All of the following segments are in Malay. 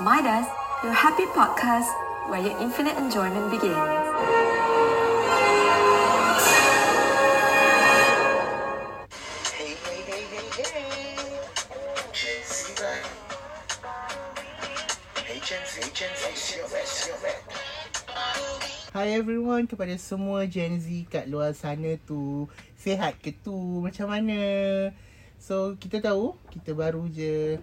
Midas, your happy podcast where your infinite enjoyment begins. Hi everyone kepada semua Gen Z kat luar sana tu Sihat ke tu? Macam mana? So kita tahu kita baru je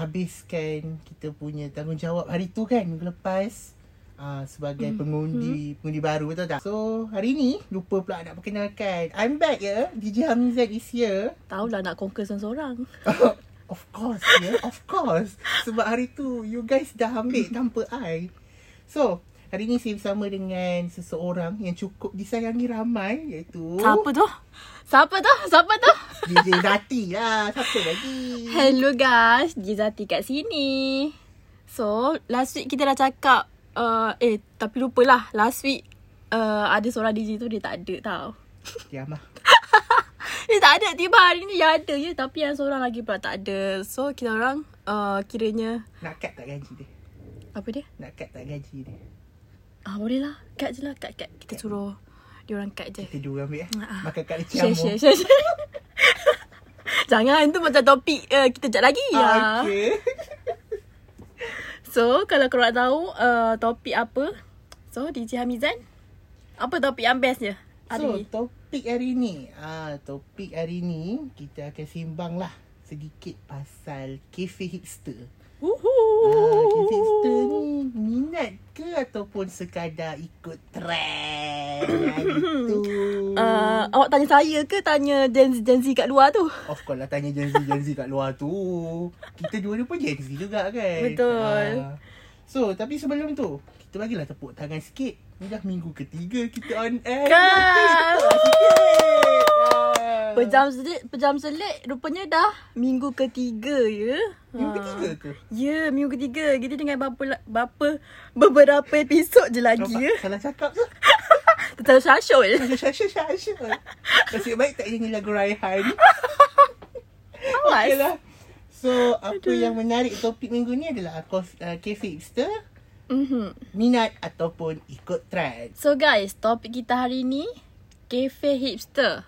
Habiskan kita punya tanggungjawab hari tu kan minggu lepas. Uh, Sebagai pengundi pengundi baru betul tak? So hari ni lupa pula nak perkenalkan. I'm back ya. DJ Hamzat is here. Tahulah nak conquer seorang-seorang. Of course ya yeah, Of course. Sebab hari tu You guys dah ambil tanpa I. So Hari ni saya bersama dengan Seseorang yang cukup disayangi ramai Iaitu Siapa tu? Siapa tu? Siapa tu? DJ Zati lah Siapa lagi Hello guys, Gizati kat sini. So, last week kita dah cakap uh, eh tapi lupalah last week uh, ada seorang DJ tu dia tak ada tau. Diam lah Dia tak ada tiba hari ni dia ada je tapi yang seorang lagi pula tak ada. So, kita orang uh, kiranya Nak cut tak gaji dia apa dia? Nak cut tak gaji dia Ah boleh lah. Cut je lah, cut cut. Kita suruh dia orang cut je. Kita dua ambil eh Ah. Makan kat Share, Ciamo share, share, share. Jangan tu macam topik uh, kita jap lagi ya. ah, Okay So, kalau korang tahu uh, topik apa, so DJ Hamizan, apa topik yang best je hari So topik hari ni ah, Topik hari ni Kita akan simbang lah Sedikit pasal Cafe hipster Ah, Woohoo. cafe hipster ni minat ke ataupun sekadar ikut trend hari tu? Uh, awak tanya saya ke tanya Gen Z, Gen Z kat luar tu? Of course lah tanya Gen Z, Gen Z kat luar tu. Kita dua ni pun Gen Z juga kan? Betul. Ah. so, tapi sebelum tu, kita bagilah tepuk tangan sikit. Ni dah minggu ketiga kita on air. Kan? Tepuk sikit. Pejam selit, pejam selit rupanya dah minggu ketiga ya. Minggu Ha. ketiga ke? Ya, minggu ketiga. Kita dengan berapa, la- berapa beberapa episod je lagi Nampak? ya. Salah cakap tu. Terlalu syasyul. Syasha, syasha. Nasib baik tak nyanyi lagu Raihan. Awas. Okay lah. So, apa yang menarik topik minggu ni adalah uh, cafe hipster, Mhm. minat ataupun ikut trend. So guys, topik kita hari ni cafe hipster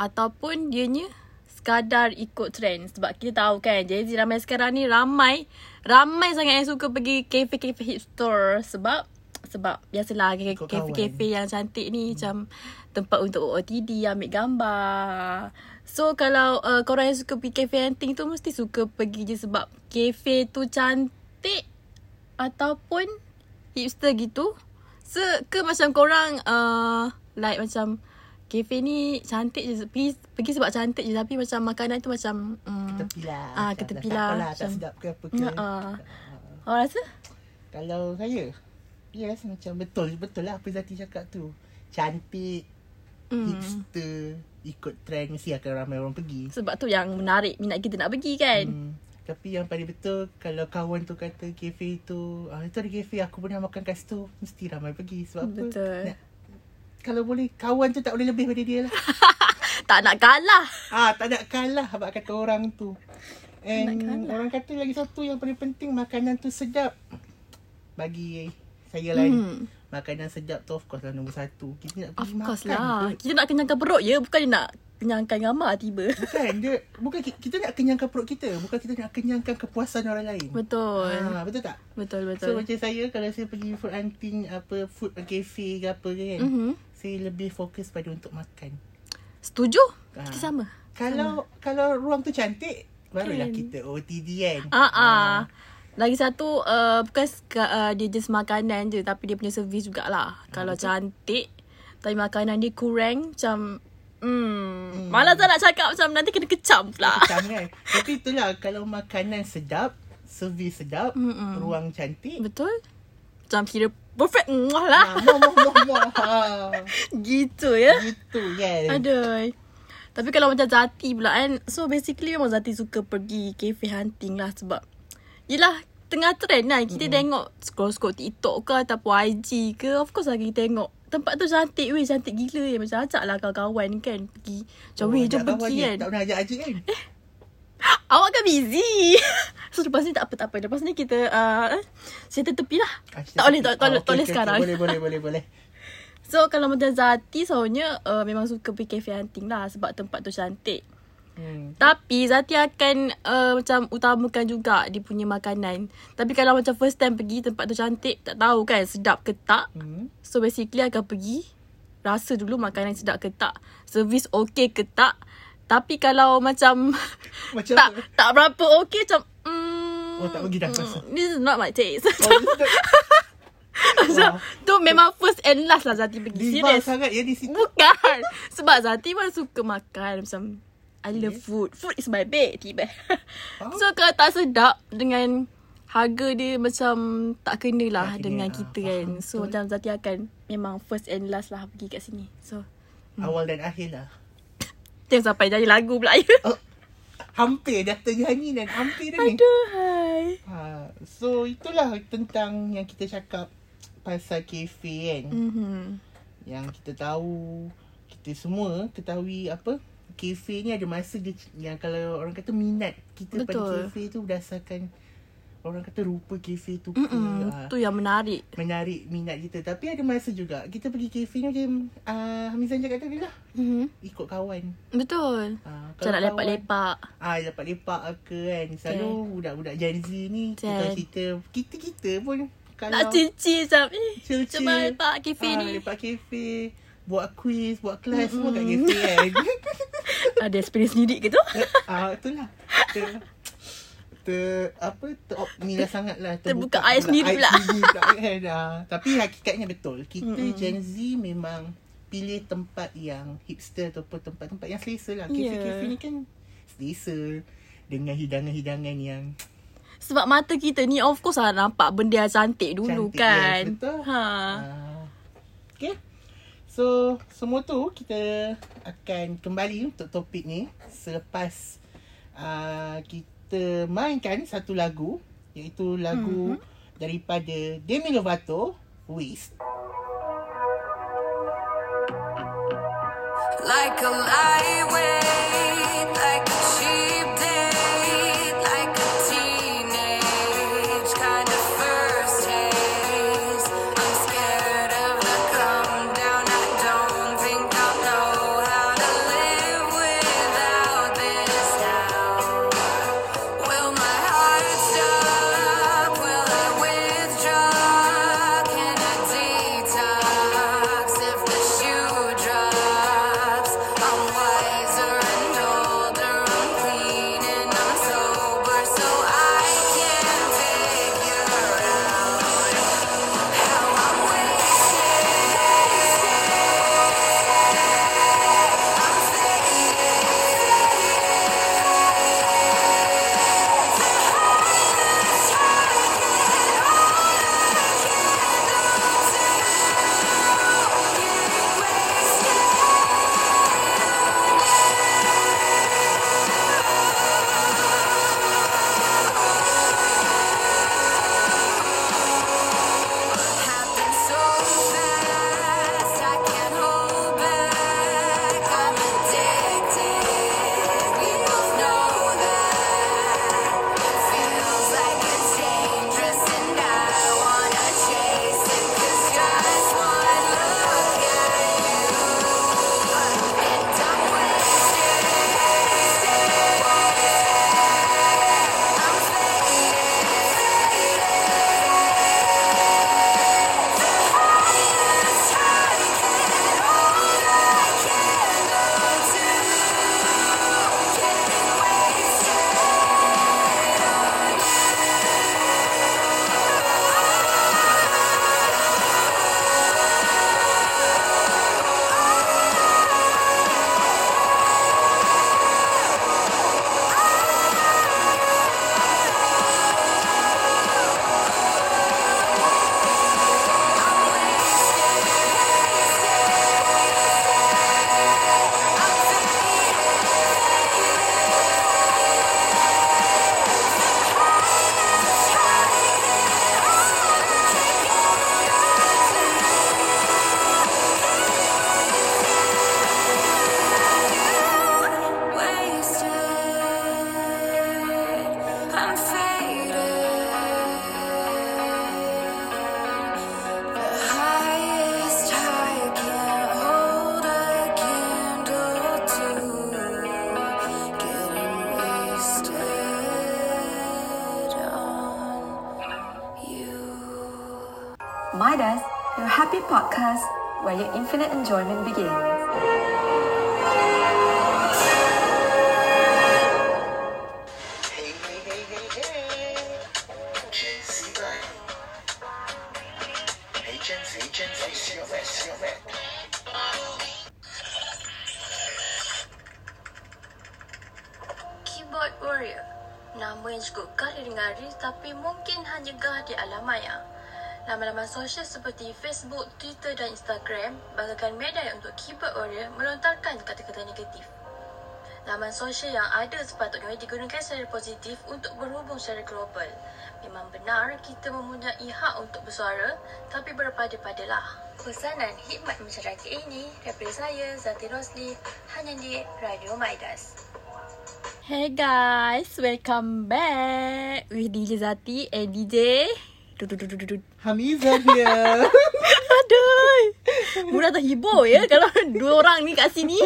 ataupun dianya sekadar ikut trend sebab kita tahu kan Gen Z ramai sekarang ni ramai ramai sangat yang suka pergi cafe-cafe hipster sebab sebab biasalah Ikut cafe-cafe yang cantik ni macam tempat untuk OOTD ambil gambar. So kalau uh, korang yang suka pergi cafe hunting tu mesti suka pergi je sebab cafe tu cantik ataupun hipster gitu. Se ke macam korang uh, like macam kafe ni cantik je pergi, pergi sebab cantik je tapi macam makanan tu macam um, Tepilah. Ah, Tak- ketepi tak lah. apalah, tak sedap ke apa ke. Ya, ah. awak rasa? Kalau saya, yes macam betul. Betul lah apa Zati cakap tu. Cantik, Hmm. hipster, ikut trend mesti akan ramai orang pergi. Sebab tu yang menarik minat kita nak pergi kan. Hmm. Tapi yang paling betul kalau kawan tu kata kafe tu, ah itu ada kafe aku pernah makan kat situ, mesti ramai pergi sebab apa? Betul. Nak, kalau boleh kawan tu tak boleh lebih daripada dia lah. Tak nak kalah. ah, tak nak kalah abang kata orang tu. And orang kata lagi satu yang paling penting makanan tu sedap. Bagi saya lah ni. Hmm. Makanan sedap tu of course lah nombor satu. Kita nak Of pergi course makan lah. tu. Kita nak kenyangkan perut je bukan nak kenyangkan gambar tiba. Bukan dia bukan ki- kita nak kenyangkan perut kita, bukan kita nak kenyangkan kepuasan orang lain. Betul. Ah, betul tak? Betul So betul. macam saya kalau saya pergi food hunting apa food cafe ke apa ke kan. Mhm. Saya lebih fokus pada untuk makan. Setuju? Ah. Kita sama. Kalau kalau ruang tu cantik barulah Kan. kita OTD kan. Ah ah. Lagi satu uh, bukan uh, dia just makanan je tapi dia punya servis jugalah. Kalau cantik tapi makanan dia kurang macam Hmm. Malas tak nak cakap macam nanti kena kecam pula. Macam kan. Tapi itulah kalau makanan sedap, servis sedap, Mm-mm. ruang cantik. Betul? Macam kira perfect muah lah. Ah, muah, muah, muah, muah. Ah, Gitu ya. Gitu kan. Aduh. Tapi kalau macam Zati pula kan. So basically memang Zati suka pergi cafe hunting lah sebab. Yelah tengah trend lah. Kita mm. tengok scroll-scroll TikTok ke ataupun IG ke. Of course lah kita tengok. Tempat tu cantik weh. Cantik gila ya. Macam ajak lah kawan-kawan kan pergi. Macam weh jom ajak pergi kan. Tak pernah ajak Ajik kan? Awak kan busy. so lepas ni tak apa tak apa. Lepas ni kita uh, settle tepi lah. Ah, tak boleh tak, tak, Ah, tak boleh okey, sekarang. Boleh, boleh, boleh, boleh. So kalau macam Zati sebenarnya uh, memang suka pergi cafe hunting lah sebab tempat tu cantik. Hmm. Tapi Zati akan uh, macam utamakan juga dia punya makanan. Tapi kalau macam first time pergi tempat tu cantik, tak tahu kan sedap ke tak. Hmm. So basically akan pergi rasa dulu makanan sedap ke tak. Servis okey ke tak. Tapi kalau macam Macam tak apa? tak berapa okey macam mm, Oh, tak pergi dah rasa. This is not my taste. Oh, is Macam tu memang first and last lah Zati pergi. Diva Serius. sangat ya di situ. Bukan. Sebab Zati pun suka makan macam I love food. Food is my bed. Tiba. So kalau tak sedap dengan harga dia macam tak kena lah Tak kena, dengan ah, kita kan. So betul. macam Zati akan memang first and last lah pergi kat sini. So Awal dan akhir lah. Jangan sampai jadi lagu pula ya. Oh, hampir dah ternyanyi dan hampir dah ni. Aduh hai. Ha, so itulah tentang yang kita cakap pasal kafe kan. Mhm. Yang kita tahu kita semua ketahui apa kafe ni ada masa dia yang kalau orang kata minat kita pada Betul. kafe tu berdasarkan orang kata rupa kafe tu ke Mm-mm. ah, Tu yang menarik. menarik minat kita tapi ada masa juga kita pergi kafe ni macam uh, Hamizan cakap tadi lah Mhm. ikut kawan Betul. Ah, Macam nak lepak-lepak. Ah, lepak-lepak ke kan. Selalu Kan. budak-budak Gen Z ni kita Kan. cerita kita-kita pun kalau Nak macam eh. chill-chill, Cuba lepak kafe ah, ni. Lepak kafe, buat quiz, buat kelas semua kat kafe kan. Ada experience sendiri ke tu? ah, itulah. Ter, ter apa ter ni lah sangat lah Terbuka air sendiri pula. air sendiri pula kan. Ah, tapi hakikatnya betul. Kita Mm-mm. Gen Z memang pilih tempat yang hipster ataupun tempat-tempat yang selesa lah. Ya. Kafe-kafe ni kan selesa dengan hidangan-hidangan yang Sebab mata kita ni of course lah nampak benda yang cantik dulu Cantik, kan. yes, betul. Ha. Ah, okay. So, semua tu kita akan kembali untuk topik ni selepas uh, kita mainkan satu lagu iaitu lagu Mhm. daripada Demi Lovato, Waste. Like a lightweight, podcast where your infinite enjoyment begins. Sosial seperti Facebook, Twitter dan Instagram bagaikan medan untuk keyboard warrior melontarkan kata-kata negatif. Laman sosial yang ada sepatutnya digunakan secara positif untuk berhubung secara global. Memang benar kita mempunyai hak untuk bersuara tapi berpada-padalah. Pesanan hikmat masyarakat ini daripada saya Zati Rosli hanya di Radio Maidas. Hey guys, welcome back with DJ Zati and DJ. Hamizah here. Aduh. Murah terhibur ya Kalau dua orang ni kat sini.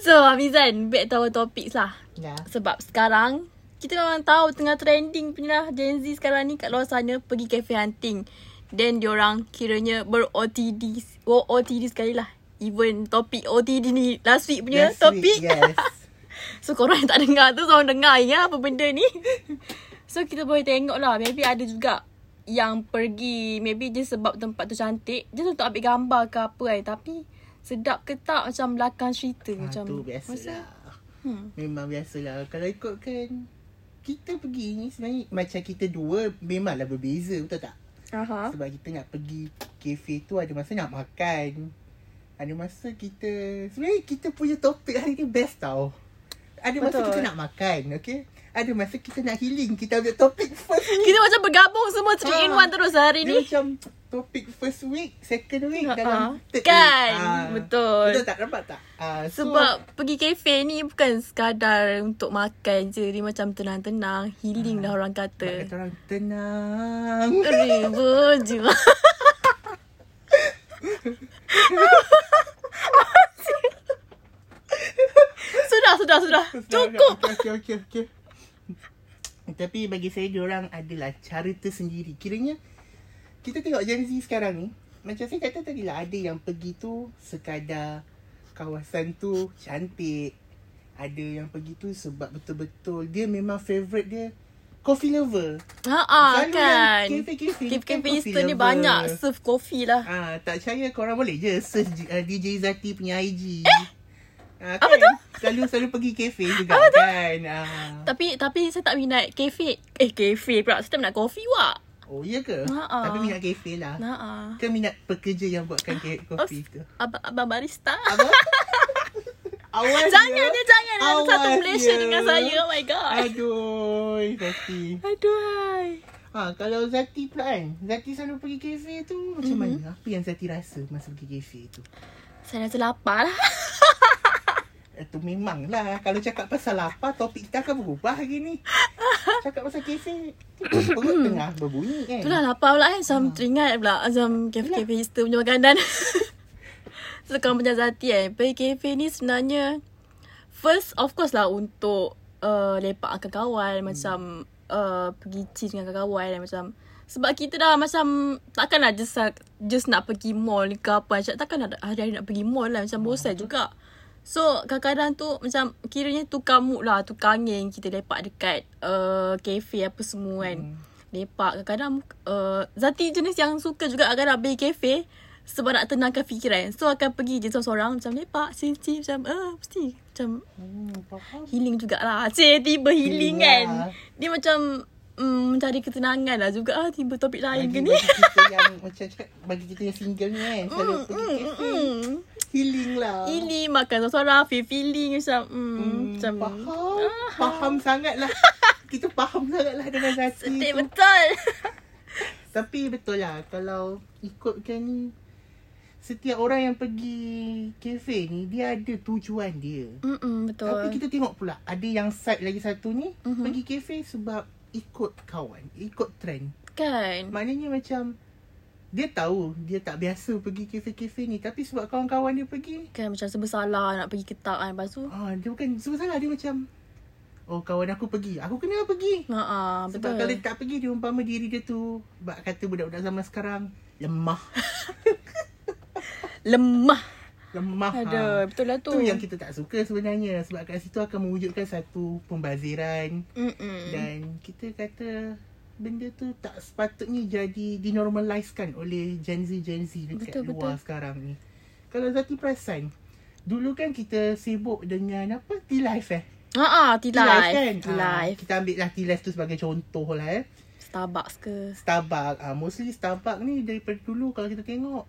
So Hamizan Back to our topics lah. Ya. Sebab sekarang Kita memang tahu Tengah trending punya lah Gen Z sekarang ni Kat luar sana Pergi cafe hunting. Then diorang Kiranya ber-OTD oh, OTD sekali lah. Even topik OTD ni Last week punya Last topik week, yes. So korang yang tak dengar tu Korang dengar ya Apa benda ni So kita boleh tengok lah Maybe ada juga Yang pergi Maybe je sebab tempat tu cantik Just untuk ambil gambar ke apa kan Tapi Sedap ke tak Macam belakang cerita Ha, Macam tu biasalah. Hmm. Memang biasalah. Kalau ikutkan kita pergi ni sebenarnya macam kita dua memanglah berbeza betul tak? Aha. Sebab kita nak pergi kafe tu ada masa nak makan. Ada masa kita sebenarnya kita punya topik hari ni best tau. Ada masa Betul. kita nak makan, okay? Ada masa kita nak healing. Kita ambil topik first week. Kita macam bergabung semua 3 in 1 terus hari Dia ni macam topik first week, second week Ha, dalam ha. third Kan, week. Ah, betul. Betul tak? Nampak tak? Ah, so, Sebab pergi kafe ni bukan sekadar untuk makan je. Dia macam tenang-tenang. Healing dah orang Kata kata. orang tenang. Ribu je. sudah, sudah, sudah. Cukup. Okey, okey, okey, okey. Tapi bagi saya orang adalah cara tersendiri. Kiranya kita tengok Gen Z sekarang ni, macam saya kata tadi lah ada yang pergi tu sekadar kawasan tu cantik. Ada yang pergi tu sebab betul-betul dia memang favourite dia coffee lover. Ha ah kan. kafe-kafe kan coffee Eastern ni banyak serve kopi lah. Ah, tak percaya korang boleh je search uh, DJ Zati punya IG. Ah, Apa kan? Selalu selalu pergi kafe juga kan. Ah. Tapi tapi saya tak minat kafe. Eh kafe pula. Saya tak minat kopi wak. Oh, iya ke? Ha-ha. Tapi minat kafe lah. Nah ah. Ke minat pekerja yang buatkan kopi tu? Abang, abang barista. Apa? Awas Jangan dia jangan ada Awas satu Malaysia dengan saya. Oh my god. Aduh, Zati. Aduh. Ha, kalau Zati pula kan, Zati selalu pergi kafe tu macam Mhm. mana? Apa yang Zati rasa masa pergi kafe tu? Saya rasa lapar lah. Itu memang lah. Kalau cakap pasal lapar, topik kita akan berubah hari ni. Cakap pasal kafe, perut tengah berbunyi kan? Itulah lapar pula kan. Macam teringat pula. Macam kafe-kafe Easter punya makanan. so kalau macam Zati kan. Pergi kafe ni sebenarnya. First of course lah untuk uh, lepak dengan kawan. Macam uh, pergi chill dengan kawan. Macam sebab kita dah macam takkanlah just, just nak pergi mall ke apa. Macam takkan ada hari-hari nak pergi mall lah. Macam bosan juga. So kadang-kadang tu macam kiranya tukar mood lah. Tukar angin kita lepak dekat uh, kafe apa semua kan. Hmm. Lepak kadang-kadang uh, Zati jenis yang suka juga kadang pergi kafe sebab nak tenangkan fikiran. So akan pergi je seorang-seorang macam lepak, chill-chill macam uh, mesti macam Hmm, faham. healing jugalah. Cik tiba healing, Healing kan. lah. Dia macam mm, mencari ketenangan lah juga. Ah, tiba topik lain Bagi, ke ni? bagi kita yang macam bagi kita yang single ni kan, selalu Mm, pergi mm, kafe. mm. Healing lah. Healing makan seorang-seorang feel feeling macam mm, Hmm, macam faham. Ah, Faham sangat lah. kita faham sangat lah dengan Zati Sedih tu. betul. Tapi betul lah kalau ikutkan ni setiap orang yang pergi kafe ni dia ada tujuan dia. Mm-mm, betul. Tapi kita tengok pula ada yang side lagi satu ni Mhm. uh-huh. pergi kafe sebab ikut kawan, ikut trend. kan. Maknanya macam dia tahu dia tak biasa pergi kafe-kafe ni tapi sebab kawan-kawan dia pergi Kan macam serba salah nak pergi ketak kan. Lepas tu ah dia bukan sebab salah dia macam Oh kawan aku pergi. Aku kena pergi. Ha ah, Sebab betul. kalau dia tak pergi dia umpama diri dia tu bak kata budak-budak zaman sekarang lemah. lemah. Lemah. Aduh, betul lah tu. Tu yang kita tak suka sebenarnya sebab kat situ akan mewujudkan satu pembaziran Mm-mm. dan kita kata benda tu tak sepatutnya jadi dinormalizekan oleh Gen Z Gen Z dekat Betul, luar betul. sekarang ni. Kalau Zati perasan, dulu kan kita sibuk dengan apa? T-Life eh? Ha ah, T-Life. kan? Ah, T-Life. kita ambil lah T-Life tu sebagai contoh lah eh. Starbucks ke. Starbucks. Ah, mostly Starbucks ni daripada dulu kalau kita tengok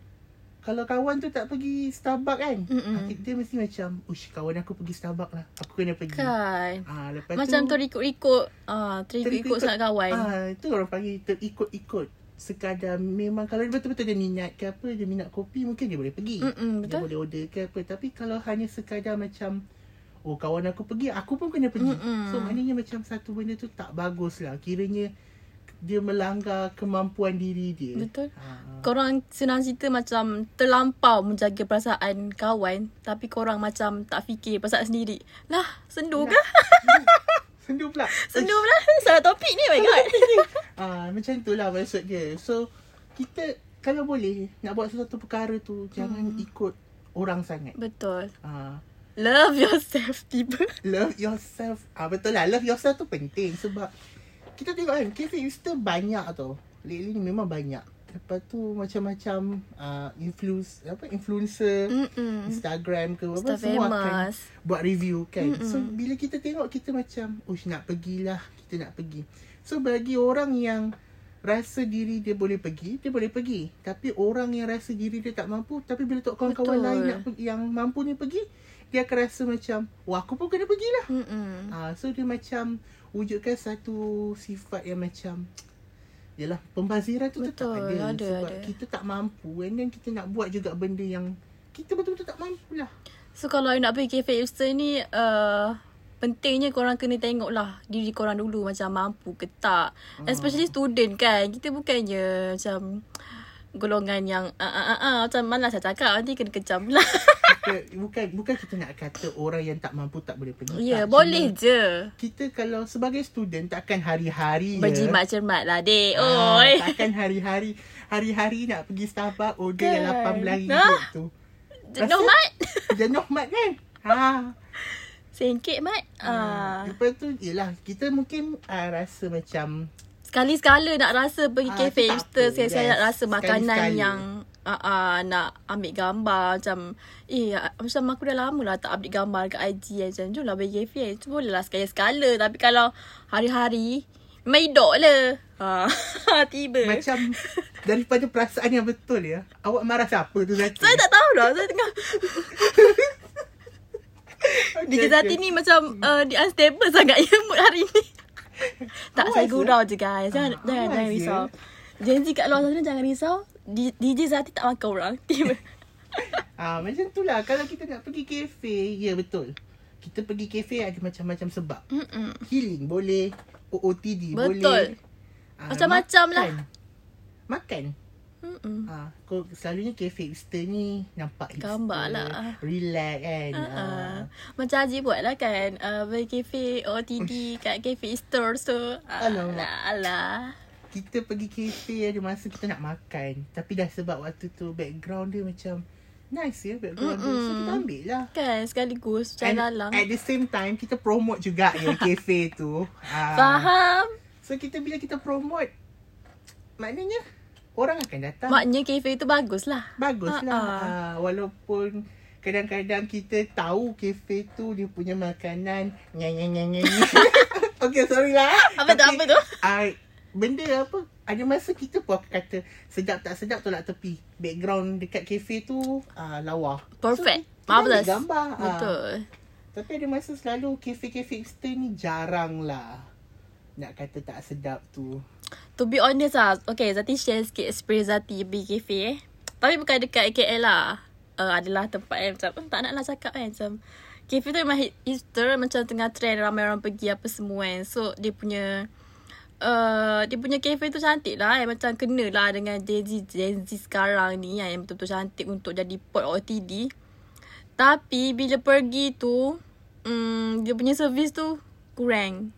kalau kawan tu tak pergi Starbucks kan, Mm-mm. dia mesti macam, ush kawan aku pergi Starbucks lah. Aku kena pergi. Kan. Ah, lepas Macam tu, terikut-ikut. Ah, terikut-ikut terikut- sangat kawan. Ah, itu orang panggil terikut-ikut. Sekadar memang kalau dia betul-betul dia minat ke apa, dia minat kopi, mungkin dia boleh pergi. Mm-mm, Dia betul. boleh order ke apa. Tapi kalau hanya sekadar macam, oh kawan aku pergi, aku pun kena pergi. Mm-mm. So maknanya macam satu benda tu tak bagus lah. Kiranya dia melanggar kemampuan diri dia. Betul. Ah. Korang senang cerita macam terlampau menjaga perasaan kawan tapi korang macam tak fikir perasaan sendiri. Lah, sendu ke? Sendu pula. Sendu pula. Salah topik ni, oh my god. Ah, macam tu lah maksud dia. So, kita kalau boleh nak buat sesuatu perkara tu, jangan Hmm. ikut orang sangat. Betul. Ah, Love yourself, tiba. love yourself. Ah betul lah, love yourself tu penting sebab kita tengok kan, cafe hipster banyak tau. Lately ni memang banyak. Lepas tu macam-macam uh, influence apa influencer Mm-mm. Instagram ke apa Star semua akan famous. buat review kan. Mm-mm. So bila kita tengok kita macam ush nak pergilah, kita nak pergi. So bagi orang yang rasa diri dia boleh pergi, dia boleh pergi. Tapi orang yang rasa diri dia tak mampu, tapi bila tengok kawan-kawan Betul. lain nak pergi, yang mampu ni pergi, dia akan rasa macam, wah aku pun kena pergilah. Mm-mm. Ah, so dia macam wujudkan satu sifat yang macam Yalah, pembaziran tu tetap Betul, ada, ada, sebab ada. kita tak mampu and then kita nak buat juga benda yang kita betul-betul tak mampu lah. So kalau nak pergi cafe hipster ni uh, Pentingnya korang kena tengok lah Diri korang dulu macam mampu ke tak Especially student kan Kita bukannya macam Golongan yang uh, uh, uh, uh, Macam malas saya cakap Nanti kena kecam lah Kita, bukan bukan kita nak kata orang yang tak mampu tak boleh pergi. Ya tak, boleh je Kita kalau sebagai student takkan hari-hari Berjimat cermat lah dek Ah, Oi takkan hari-hari hari-hari nak pergi Starbucks order yang Kan. RM18 Ah. tu. Jenuh mat Jenuh mat kan? Ha. Sengkit mat Ah. ah. Lepas tu yelah kita mungkin uh, rasa macam Sekali-sekala nak rasa pergi Ah, tu tak hipster. Sekali-sekala Yes. nak rasa makanan Sekali-sekala. yang uh, uh, Nak ambil gambar Macam Eh macam aku dah lama lah Tak update gambar dekat IG Macam jom lah pergi cafe Itu boleh lah sekali-sekala Tapi kalau hari-hari Memang hidup lah ha, Tiba macam daripada perasaan yang betul ya. Awak marah siapa tu Zati? Saya tak tahu dah Saya tengah Okay, DJ Zati ni macam uh, Dia unstable sangat ya Mood hari ni Tak saya ya. gurau je guys Jangan, Ah, jangan, jangan ya. risau Gen Z kat luar sana jangan risau DJ Zati tak makan orang Tiba Ah macam tu lah kalau kita nak pergi kafe, ya betul. Kita pergi kafe ada macam-macam sebab. Mm-mm. Healing boleh, OOTD Betul. boleh. Ah, Macam-macam lah. makan. Mm-mm. Ah, kau selalunya kafe hipster ni nampak hipster. Gambar lah. Relax kan. Uh-uh. Ah. Macam Haji buat lah kan uh, Pergi cafe OTD kat cafe store so Alamak. Alah alah Kita pergi kafe ada masa kita nak makan. Tapi dah sebab waktu tu background dia macam nice ya background dia. So Mm-mm. kita ambil lah. Kan sekaligus Macam lalang at the same time kita promote juga ya kafe tu. Ah. Faham So kita bila kita promote maknanya orang akan datang. Maknya cafe tu bagus lah Bagus lah. Ah, ah. Uh, walaupun kadang-kadang kita tahu kafe tu dia punya makanan nyeng nyeng nyeng. okay, sorry lah. Apa tu, apa tu? Uh, benda apa, ada masa kita pun akan kata sedap tak sedap tolak tepi. Background dekat kafe tu uh, lawa. Perfect So, Marvelous gambar. ah. Betul Tapi ada masa selalu kafe-kafe hipster ni jarang lah. Nak kata tak sedap tu. To be honest lah Okay Zati share sikit Experience Zati pergi cafe eh Tapi bukan dekat KL lah uh, Adalah tempat yang macam hmm, Tak nak lah cakap kan Macam Cafe tu memang hipster Macam tengah trend Ramai orang pergi apa semua kan So dia punya uh, Dia punya cafe tu cantik lah eh. Macam kena lah dengan Gen Z, Gen Z sekarang ni yang Yang betul-betul cantik Untuk jadi port OTD Tapi bila pergi tu um, Dia punya servis tu kurang.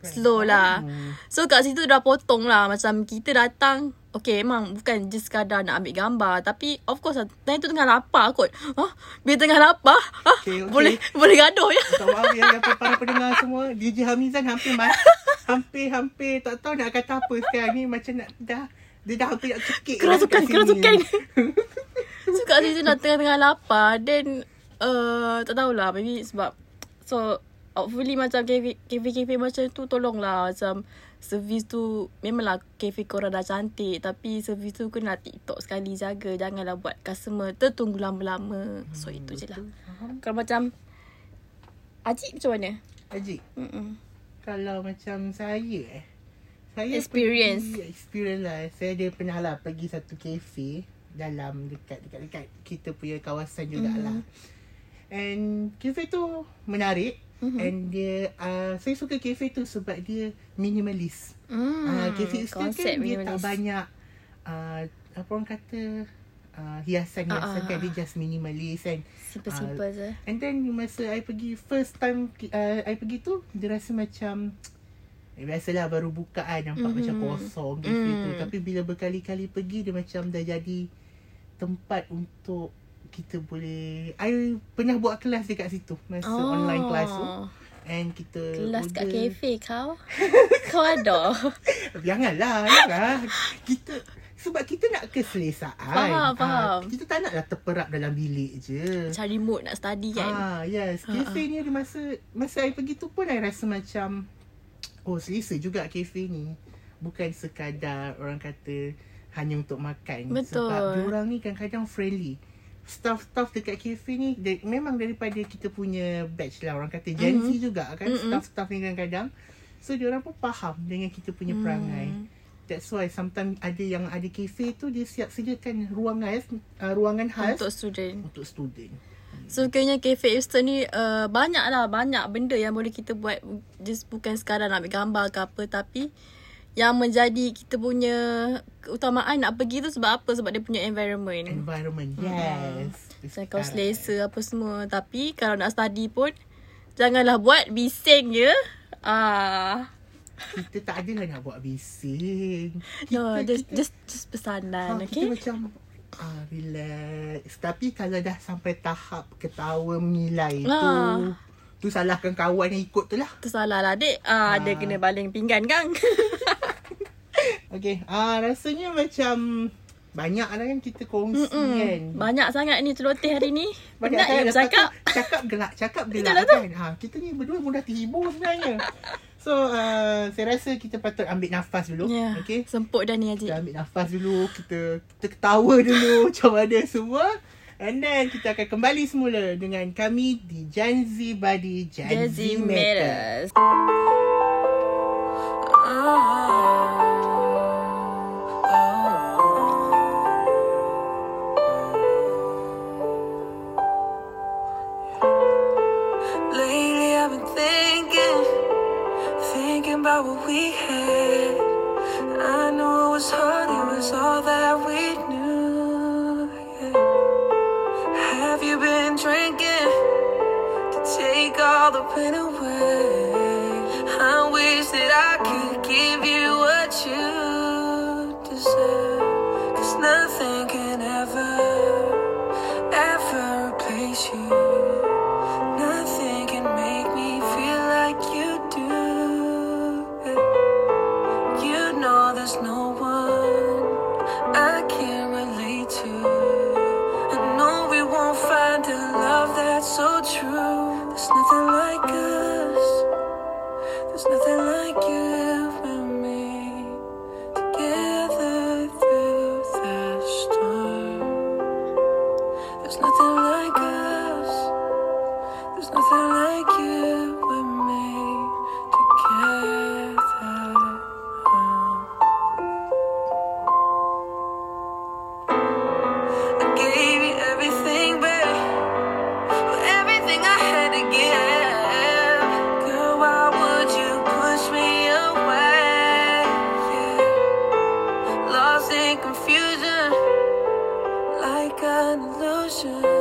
Slow lah. So kat situ dah potong lah. Macam kita datang. Okay emang bukan just sekadar nak ambil gambar. Tapi of course lah. Time tu tengah lapar kot. Hah? Bila tengah lapar. Hah? Okay, okay. Boleh boleh gaduh ya. Tak maaf ya yang para pendengar semua. DJ Hamizan hampir mas, hampir hampir tak tahu nak kata apa sekarang ni macam nak dah dia dah hampir nak cekik lah Kerasukan, sini. kerasukan. So kat situ dah tengah-tengah lapar. Then uh, tak tahulah. Maybe sebab. So hopefully macam kafe- kafe-kafe macam tu tolonglah. Macam servis tu memanglah kafe korang dah cantik. Tapi servis tu kena TikTok sekali jaga. Janganlah buat customer tertunggu lama-lama. So itu je lah. Kalau macam Ajik macam mana? Haji, Mm-mm. kalau macam saya eh. Saya Experience. Pergi, experience lah. Saya ada pernah lah pergi satu kafe dalam dekat dekat dekat kita punya kawasan jugalah. Mm-hmm. And kafe tu menarik. Mm-hmm. And dia uh, saya suka kafe tu sebab dia minimalis. Ah, kafe Eastern konsep kan dia tak banyak uh, apa orang kata uh, hiasan-hiasan Ah, ah, kan dia just minimalis kan. Simple-simple je. And then masa I pergi first time uh, I pergi tu dia rasa macam eh, biasalah baru bukaan nampak mm-hmm. macam kosong kafe Mm. tu tapi bila berkali-kali pergi dia macam dah jadi tempat untuk kita boleh I pernah buat kelas dekat situ masa oh. online class tu and kita Kelas kat order- kafe kau? kau ada? Janganlah, janganlah. Kita sebab kita nak keselesaan. Faham, Ah, faham. kita tak naklah terperap dalam bilik je. Cari mood nak study kan? Ah, yes. Kafe ni dia masa masa I pergi tu pun I rasa macam oh selesa juga kafe ni. Bukan sekadar orang kata hanya untuk makan. Betul. Sebab diorang ni kadang-kadang friendly. Staff-staff dekat kafe ni dia, memang daripada kita punya batch lah orang kata Gen Z Mm-hmm. juga kan staff-staff ni kadang-kadang. So diorang pun faham dengan kita punya Mm. perangai. That's why sometimes ada yang ada kafe tu dia siap sediakan ruangan uh, ruangan khas Untuk student. untuk student. So kayaknya cafe Eastern ni uh, banyak lah banyak benda yang boleh kita buat just bukan sekadar nak ambil gambar ke apa tapi yang menjadi kita punya keutamaan nak pergi tu sebab apa? Sebab dia punya environment. Environment. Yes. Macam kau selesa apa semua. Tapi kalau nak study pun janganlah buat bising je. Ah, Kita tak adalah nak buat bising. Kita, no, just kita, just just pesanan, ha, okay? Kita macam ah, relax. Tapi kalau dah sampai tahap ketawa mengilai Ah. tu, tu salahkan kawan yang ikut tu lah. Tu salah lah adik. Ah, ada Ah. kena baling pinggan kan? Okay. Ah, rasanya macam banyak lah kan kita kongsi Mm-mm. kan. Banyak sangat ni celoteh hari ni. Banyak Penat ya bercakap. Cakap gelak Cakap gelak tu. kan ha, Kita ni berdua mudah terhibur sebenarnya So uh, Saya rasa kita patut ambil nafas dulu Ya. Okay Semput dah ni Haji. Kita ambil nafas dulu Kita kita ketawa dulu Macam mana semua And then kita akan kembali semula Dengan kami di Gen Z Body Gen, Gen Z, Z Matters Matters. Lately I've been thinking, thinking about what we had. I know it was hard, it was all that we knew. Drinking to take all the pain away? I wish that I could give you an illusion.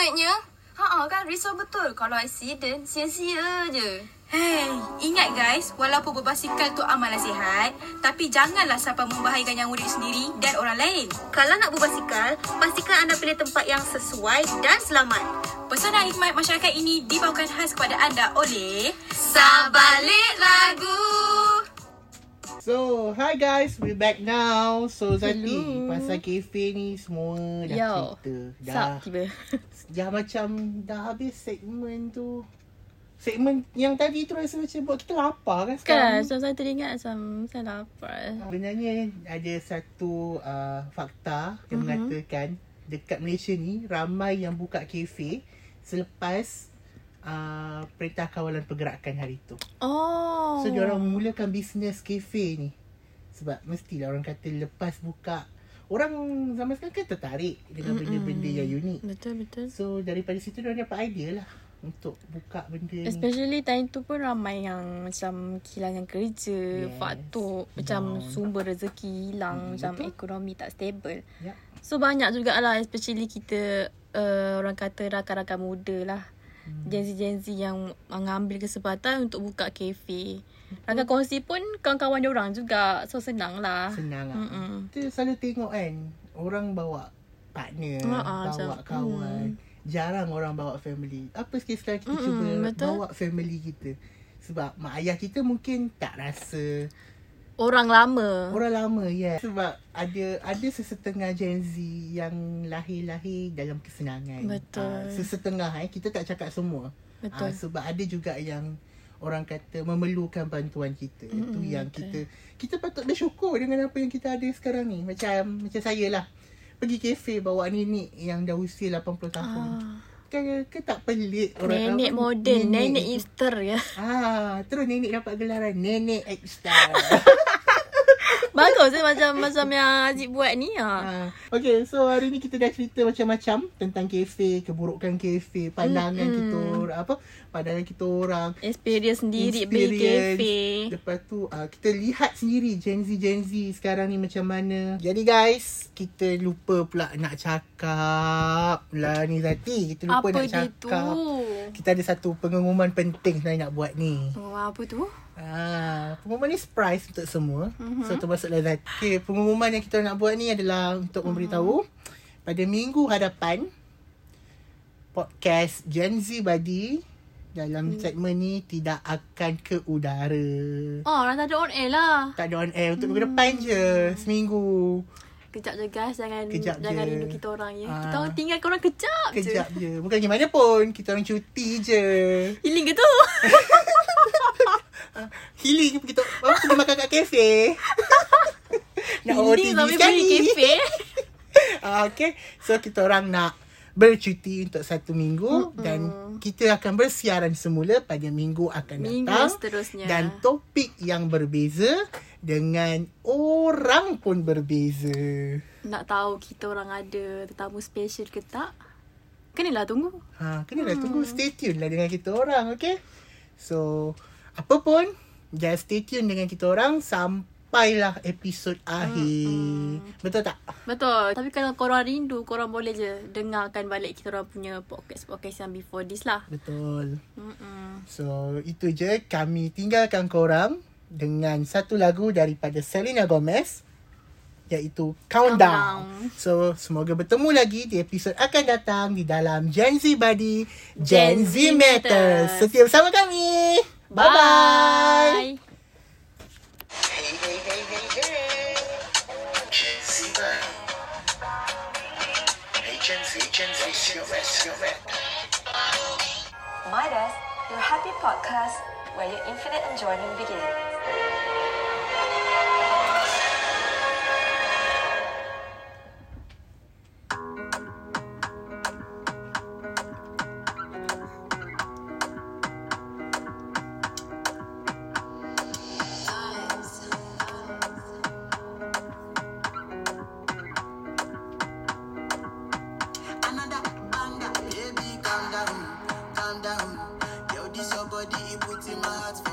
Pakai helmetnya. Ha kan risau betul kalau accident sia-sia je. Hey, ingat guys, walaupun berbasikal tu amalan sihat, tapi janganlah sampai membahayakan nyawa diri sendiri dan orang lain. Kalau nak berbasikal, pastikan anda pilih tempat yang sesuai dan selamat. Pesona hikmat masyarakat ini dibawakan khas kepada anda oleh Sabalik lagu. So, hi guys, we back now. So, Zati, Hello. pasal kafe ni semua dah Yo. cerita. Dah, tiba. dah macam dah habis segmen tu. Segmen yang tadi tu rasa macam buat kita lapar kan Kan, sekarang. so saya teringat macam saya lapar. Sebenarnya ada satu uh, fakta yang Mhm. mengatakan dekat Malaysia ni ramai yang buka kafe selepas uh, Perintah Kawalan Pergerakan hari tu. Oh. So, dia orang memulakan bisnes kafe ni. Sebab mestilah orang kata lepas buka orang zaman sekarang kan tertarik dengan Mm-mm. benda-benda yang unik. Betul betul. So daripada situ dia dapat idea lah untuk buka benda ni. Especially time tu pun ramai yang macam kehilangan kerja, Yes. faktor macam sumber rezeki hilang, Hmm, macam betul. ekonomi tak stable. Ya. So banyak jugalah especially kita uh, orang kata rakan-rakan muda lah. Hmm. Gen Z Gen Z yang mengambil kesempatan untuk buka kafe. Rakan kongsi pun kawan-kawan orang juga. So senang lah. Senang lah. Mm-mm. Kita selalu tengok kan orang bawa partner, ha, bawa macam, kawan. Jarang orang bawa family. Apa sekarang kita Mm-mm, cuba betul. bawa family kita. Sebab mak ayah kita mungkin tak rasa Orang lama. Orang lama ya. Yeah. Sebab ada ada sesetengah Gen Z yang lahir-lahir dalam kesenangan. Betul. Ah, sesetengah eh kita tak cakap semua. Betul. sebab ada juga yang orang kata memerlukan bantuan kita. Mm, Itu yang betul. kita kita patut bersyukur dengan apa yang kita ada sekarang ni. Macam macam saya lah. Pergi kafe bawa nenek yang dah usia 80 tahun. Ah. Kan ke tak pelik orang Nenek moden, nenek itu. hipster ya. Ah, terus nenek dapat gelaran nenek extra. Bagus eh macam macam yang Aziz buat ni ha. Ha. Okay, so hari ni kita dah cerita macam-macam tentang kafe, keburukan kafe, pandangan Mm-mm. kita apa, pandangan kita orang. Experience sendiri pergi kafe. Lepas tu uh, kita lihat sendiri Gen Z Gen Z sekarang ni macam mana. Jadi guys, kita lupa pula nak cakap lah ni Zati. Kita lupa Apa nak cakap. tu? Kita ada satu pengumuman penting sebenarnya nak buat ni. Oh, apa tu? Ah, pengumuman ni surprise untuk semua. Mhm. Mm-hmm. So termasuklah Zat. Okay, pengumuman yang kita nak buat ni adalah untuk Mhm. memberitahu pada minggu hadapan podcast Gen Z Badi dalam Hmm. segmen ni tidak akan ke udara. Oh, orang tak ada on air lah. Tak ada on air untuk minggu depan Hmm. je, seminggu. Kejap je guys, jangan Kejap jangan je. rindu kita orang ya. Ah. Kita orang tinggal korang kejap, Kejap je. je. Bukan gimana pun, kita orang cuti je. Healing ke tu? Healing pergi apa Aku pergi makan kat kafe. nak healing sekali. kafe. Ah, okay. So, kita orang nak bercuti untuk satu minggu mm-hmm. dan kita akan bersiaran semula pada minggu akan datang seterusnya. dan topik yang berbeza dengan orang pun berbeza nak tahu kita orang ada tetamu special ke tak kenalah tunggu ha kenalah hmm. tunggu stay tune lah dengan kita orang okay? so apa pun just stay tune dengan kita orang sampailah episod hmm, akhir hmm. betul tak betul tapi kalau korang rindu korang boleh je dengarkan balik kita orang punya podcast podcast yang before this lah betul hmm so itu je kami tinggalkan korang dengan satu lagu daripada Selena Gomez iaitu Countdown. So, semoga bertemu lagi di episod akan datang di dalam Gen Z Body, Gen, Gen Z, Z Matters. Matters. Setia bersama kami. Bye bye. Hey, hey, hey, hey, hey. Z Z, Z, Midas, your happy podcast where your infinite enjoyment begins. put in my heart